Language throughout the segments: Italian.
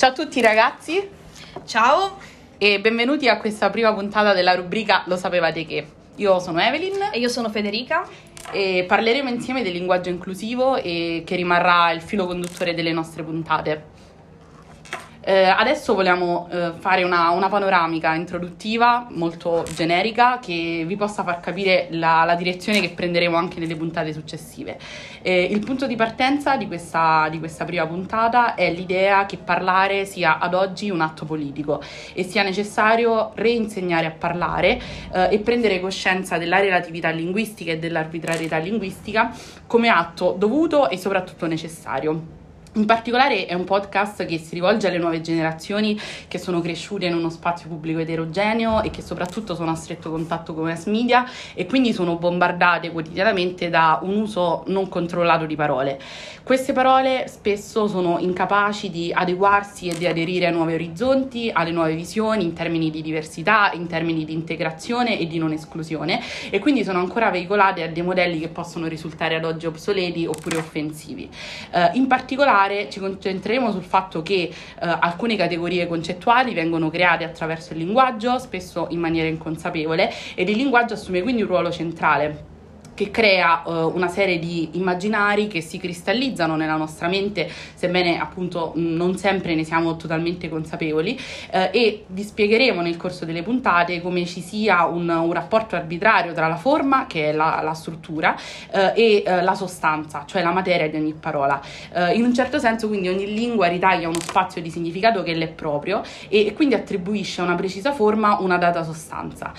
Ciao a tutti ragazzi. Ciao. E benvenuti a questa prima puntata della rubrica Lo sapevate che. Io sono Evelyn. E io sono Federica. E parleremo insieme del linguaggio inclusivo e che rimarrà il filo conduttore delle nostre puntate. Eh, adesso vogliamo eh, fare una, una, panoramica introduttiva molto generica che vi possa far capire la, la direzione che prenderemo anche nelle puntate successive. Eh, il punto di partenza di questa, di questa, prima puntata è l'idea che parlare sia ad oggi un atto politico e sia necessario reinsegnare a parlare eh, e prendere coscienza della relatività linguistica e dell'arbitrarietà linguistica come atto dovuto e soprattutto necessario. In particolare è un podcast che si rivolge alle nuove generazioni che sono cresciute in uno spazio pubblico eterogeneo e che soprattutto sono a stretto contatto con mass media e quindi sono bombardate quotidianamente da un uso non controllato di parole. Queste parole spesso sono incapaci di adeguarsi e di aderire a nuovi orizzonti, alle nuove visioni in termini di diversità, in termini di integrazione e di non esclusione e quindi sono ancora veicolate a dei modelli che possono risultare ad oggi obsoleti oppure offensivi. Uh, in particolare particolare ci concentreremo sul fatto che eh, alcune categorie concettuali vengono create attraverso il linguaggio, spesso in maniera inconsapevole, ed il linguaggio assume quindi un ruolo centrale che crea uh, una serie di immaginari che si cristallizzano nella nostra mente, sebbene appunto non sempre ne siamo totalmente consapevoli, uh, e vi spiegheremo nel corso delle puntate come ci sia un, un rapporto arbitrario tra la forma, che è la, la struttura, uh, e la sostanza, cioè la materia di ogni parola. in un certo senso quindi ogni lingua ritaglia uno spazio di significato che le è proprio e, e quindi attribuisce a una precisa forma una data sostanza,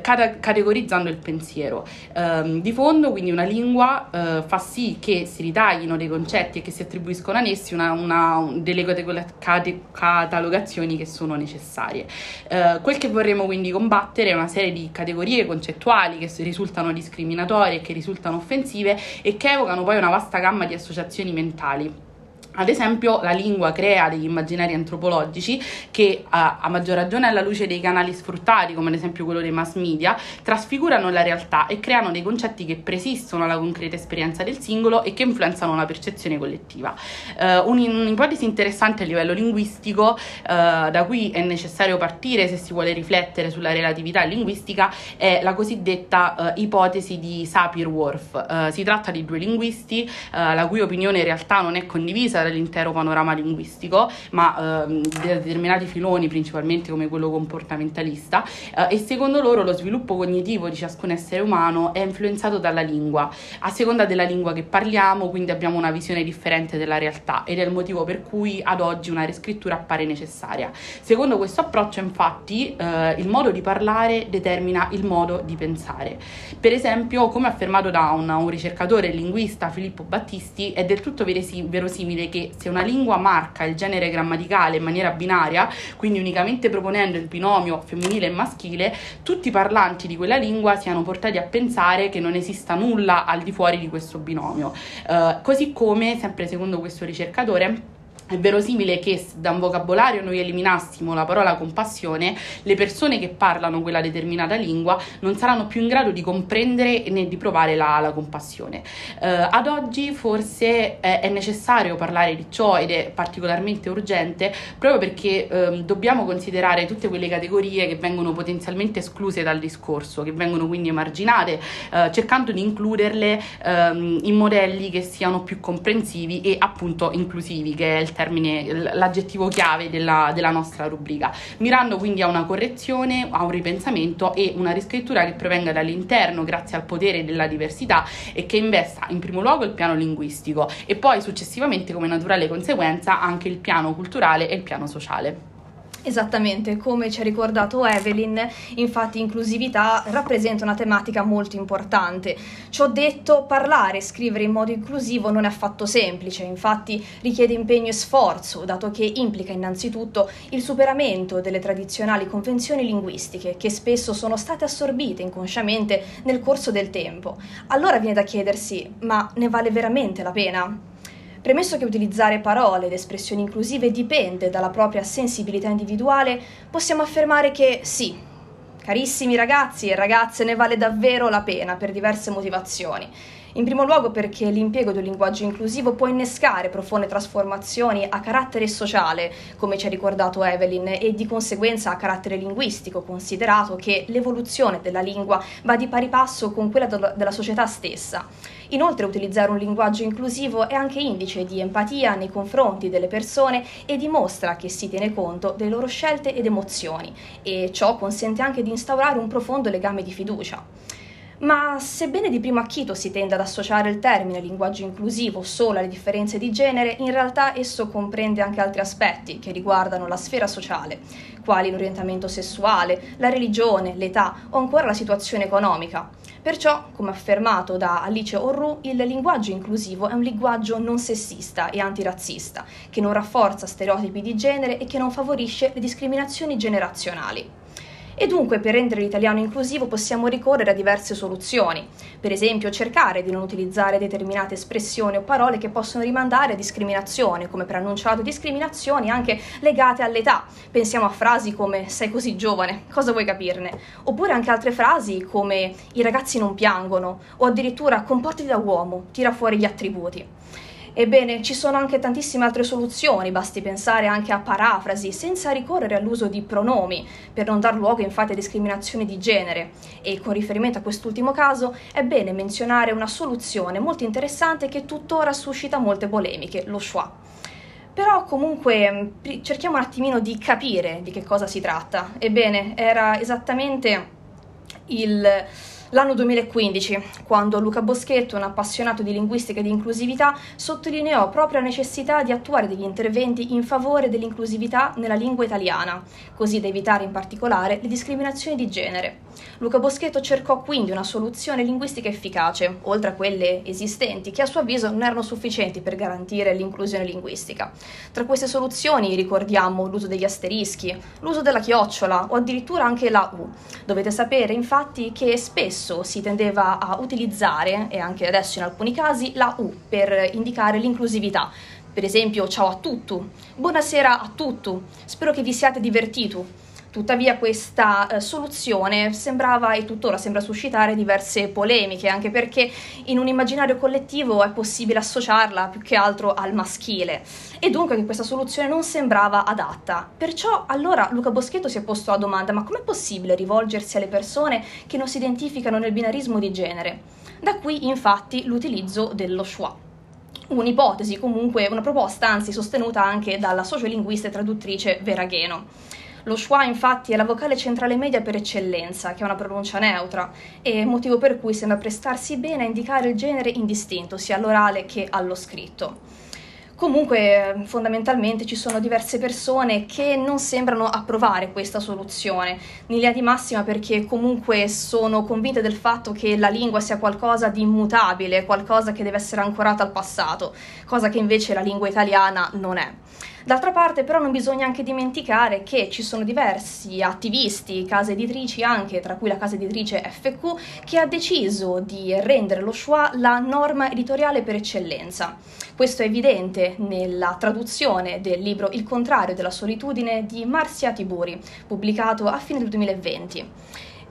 cata- categorizzando il pensiero. Ehm, fondo, quindi una lingua eh, fa sì che si ritaglino dei concetti e che si attribuiscono ad essi una, una, delle catalogazioni che sono necessarie. Eh, quel che vorremmo quindi combattere è una serie di categorie concettuali che risultano discriminatorie, che risultano offensive e che evocano poi una vasta gamma di associazioni mentali ad esempio, la lingua crea degli immaginari antropologici che, a, maggior ragione alla luce dei canali sfruttati, come ad esempio quello dei mass media, trasfigurano la realtà e creano dei concetti che presistono alla concreta esperienza del singolo e che influenzano la percezione collettiva. Uh, un'ipotesi interessante a livello linguistico, uh, da cui è necessario partire se si vuole riflettere sulla relatività linguistica, è la cosiddetta uh, ipotesi di Sapir-Whorf. si tratta di due linguisti, la cui opinione in realtà non è condivisa dall'intero panorama linguistico, ma ehm, determinati filoni, principalmente come quello comportamentalista, eh, e secondo loro lo sviluppo cognitivo di ciascun essere umano è influenzato dalla lingua. A seconda della lingua che parliamo, quindi abbiamo una visione differente della realtà ed è il motivo per cui ad oggi una riscrittura appare necessaria. Secondo questo approccio, infatti, eh, il modo di parlare determina il modo di pensare. Per esempio, come affermato da un, un ricercatore linguista Filippo Battisti, è del tutto verosimile che se una lingua marca il genere grammaticale in maniera binaria, quindi unicamente proponendo il binomio femminile e maschile, tutti i parlanti di quella lingua siano portati a pensare che non esista nulla al di fuori di questo binomio. Uh, così come, sempre secondo questo ricercatore, è verosimile che da un vocabolario noi eliminassimo la parola compassione, le persone che parlano quella determinata lingua non saranno più in grado di comprendere né di provare la, la compassione. Uh, ad oggi forse è, è, necessario parlare di ciò ed è particolarmente urgente proprio perché um, dobbiamo considerare tutte quelle categorie che vengono potenzialmente escluse dal discorso, che vengono quindi emarginate, uh, cercando di includerle um, in modelli che siano più comprensivi e appunto inclusivi, che è il termine, l'aggettivo chiave della, della nostra rubrica, mirando quindi a una correzione, a un ripensamento e una riscrittura che provenga dall'interno grazie al potere della diversità e che investa in primo luogo il piano linguistico e poi successivamente come naturale conseguenza anche il piano culturale e il piano sociale. Esattamente, come ci ha ricordato Evelyn, infatti inclusività rappresenta una tematica molto importante. Ciò detto, parlare e scrivere in modo inclusivo non è affatto semplice, infatti richiede impegno e sforzo, dato che implica innanzitutto il superamento delle tradizionali convenzioni linguistiche, che spesso sono state assorbite inconsciamente nel corso del tempo. Allora viene da chiedersi, ma ne vale veramente la pena? Premesso che utilizzare parole ed espressioni inclusive dipende dalla propria sensibilità individuale, possiamo affermare che sì, carissimi ragazzi e ragazze, ne vale davvero la pena per diverse motivazioni. In primo luogo perché l'impiego di un linguaggio inclusivo può innescare profonde trasformazioni a carattere sociale, come ci ha ricordato Evelyn, e di conseguenza a carattere linguistico, considerato che l'evoluzione della lingua va di pari passo con quella della società stessa. Inoltre utilizzare un linguaggio inclusivo è anche indice di empatia nei confronti delle persone e dimostra che si tiene conto delle loro scelte ed emozioni e ciò consente anche di instaurare un profondo legame di fiducia. Ma sebbene di primo acchito si tenda ad associare il termine linguaggio inclusivo solo alle differenze di genere, in realtà esso comprende anche altri aspetti che riguardano la sfera sociale, quali l'orientamento sessuale, la religione, l'età o ancora la situazione economica. Perciò, come affermato da Alice Orru, il linguaggio inclusivo è un linguaggio non sessista e antirazzista, che non rafforza stereotipi di genere e che non favorisce le discriminazioni generazionali. E dunque per rendere l'italiano inclusivo possiamo ricorrere a diverse soluzioni, per esempio cercare di non utilizzare determinate espressioni o parole che possono rimandare a discriminazione, come preannunciato discriminazioni anche legate all'età. Pensiamo a frasi come sei così giovane, cosa vuoi capirne? Oppure anche altre frasi come i ragazzi non piangono o addirittura comportati da uomo, tira fuori gli attributi. Ebbene, ci sono anche tantissime altre soluzioni, basti pensare anche a parafrasi, senza ricorrere all'uso di pronomi, per non dar luogo infatti a discriminazioni di genere. E con riferimento a quest'ultimo caso, è bene menzionare una soluzione molto interessante che tuttora suscita molte polemiche, lo schwa. Però comunque cerchiamo un attimino di capire di che cosa si tratta. Ebbene, era esattamente il L'anno 2015, quando Luca Boschetto, un appassionato di linguistica e di inclusività, sottolineò proprio la necessità di attuare degli interventi in favore dell'inclusività nella lingua italiana, così da evitare in particolare le discriminazioni di genere. Luca Boschetto cercò quindi una soluzione linguistica efficace, oltre a quelle esistenti, che a suo avviso non erano sufficienti per garantire l'inclusione linguistica. Tra queste soluzioni ricordiamo l'uso degli asterischi, l'uso della chiocciola o addirittura anche la U. Dovete sapere infatti che spesso spesso si tendeva a utilizzare, e anche adesso in alcuni casi, la U per indicare l'inclusività. Per esempio, ciao a tutti, buonasera a tutti, spero che vi siate divertiti. Tuttavia questa eh, soluzione sembrava e tuttora sembra suscitare diverse polemiche, anche perché in un immaginario collettivo è possibile associarla più che altro al maschile e dunque che questa soluzione non sembrava adatta. Perciò allora Luca Boschetto si è posto la domanda ma com'è possibile rivolgersi alle persone che non si identificano nel binarismo di genere? Da qui infatti l'utilizzo dello schwa un'ipotesi, comunque una proposta, anzi sostenuta anche dalla sociolinguista e traduttrice Vera Gheno. Lo schwa infatti è la vocale centrale media per eccellenza, che ha una pronuncia neutra, e motivo per cui sembra prestarsi bene a indicare il genere indistinto, sia all'orale che allo scritto. Comunque, fondamentalmente ci sono diverse persone che non sembrano approvare questa soluzione, in linea di massima perché comunque sono convinte del fatto che la lingua sia qualcosa di immutabile, qualcosa che deve essere ancorata al passato, cosa che invece la lingua italiana non è. D'altra parte però non bisogna anche dimenticare che ci sono diversi attivisti, case editrici anche, tra cui la casa editrice FQ, che ha deciso di rendere lo schwa la norma editoriale per eccellenza. Questo è evidente nella traduzione del libro Il contrario della solitudine di Marcia Tiburi, pubblicato a fine del 2020.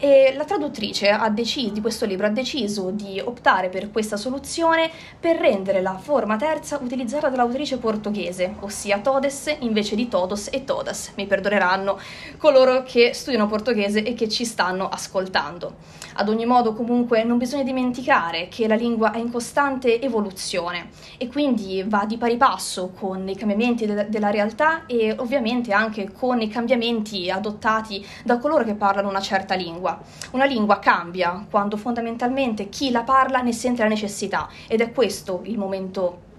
E la traduttrice deciso, di questo libro ha deciso di optare per questa soluzione per rendere la forma terza utilizzata dall'autrice portoghese, ossia todes invece di todos e todas. Mi perdoneranno coloro che studiano portoghese e che ci stanno ascoltando. Ad ogni modo, comunque, non bisogna dimenticare che la lingua è in costante evoluzione e quindi va di pari passo con i cambiamenti de- della realtà e ovviamente anche con i cambiamenti adottati da coloro che parlano una certa lingua lingua. Una lingua cambia quando fondamentalmente chi la parla ne sente la necessità ed è questo il momento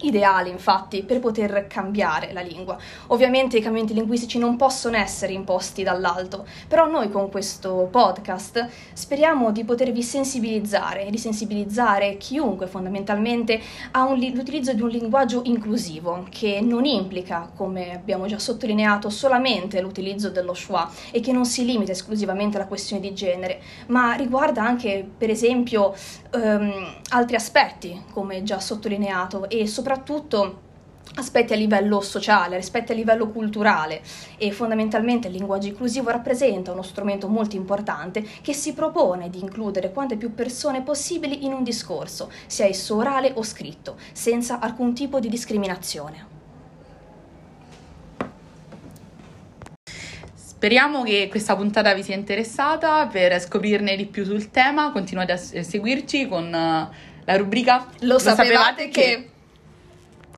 ideale infatti per poter cambiare la lingua. Ovviamente i cambiamenti linguistici non possono essere imposti dall'alto, però noi con questo podcast speriamo di potervi sensibilizzare e di sensibilizzare chiunque fondamentalmente all'utilizzo di un linguaggio inclusivo che non implica, come abbiamo già sottolineato, solamente l'utilizzo dello schwa e che non si limita esclusivamente alla questione di genere, ma riguarda anche per esempio um, altri aspetti, come già sottolineato, e soprattutto aspetti a livello sociale, aspetti a livello culturale e fondamentalmente il linguaggio inclusivo rappresenta uno strumento molto importante che si propone di includere quante più persone possibili in un discorso, sia esso orale o scritto, senza alcun tipo di discriminazione. Speriamo che questa puntata vi sia interessata. Per scoprirne di più sul tema, continuate a seguirci con eh, la rubrica Lo, Lo sapevate, sapevate che... che...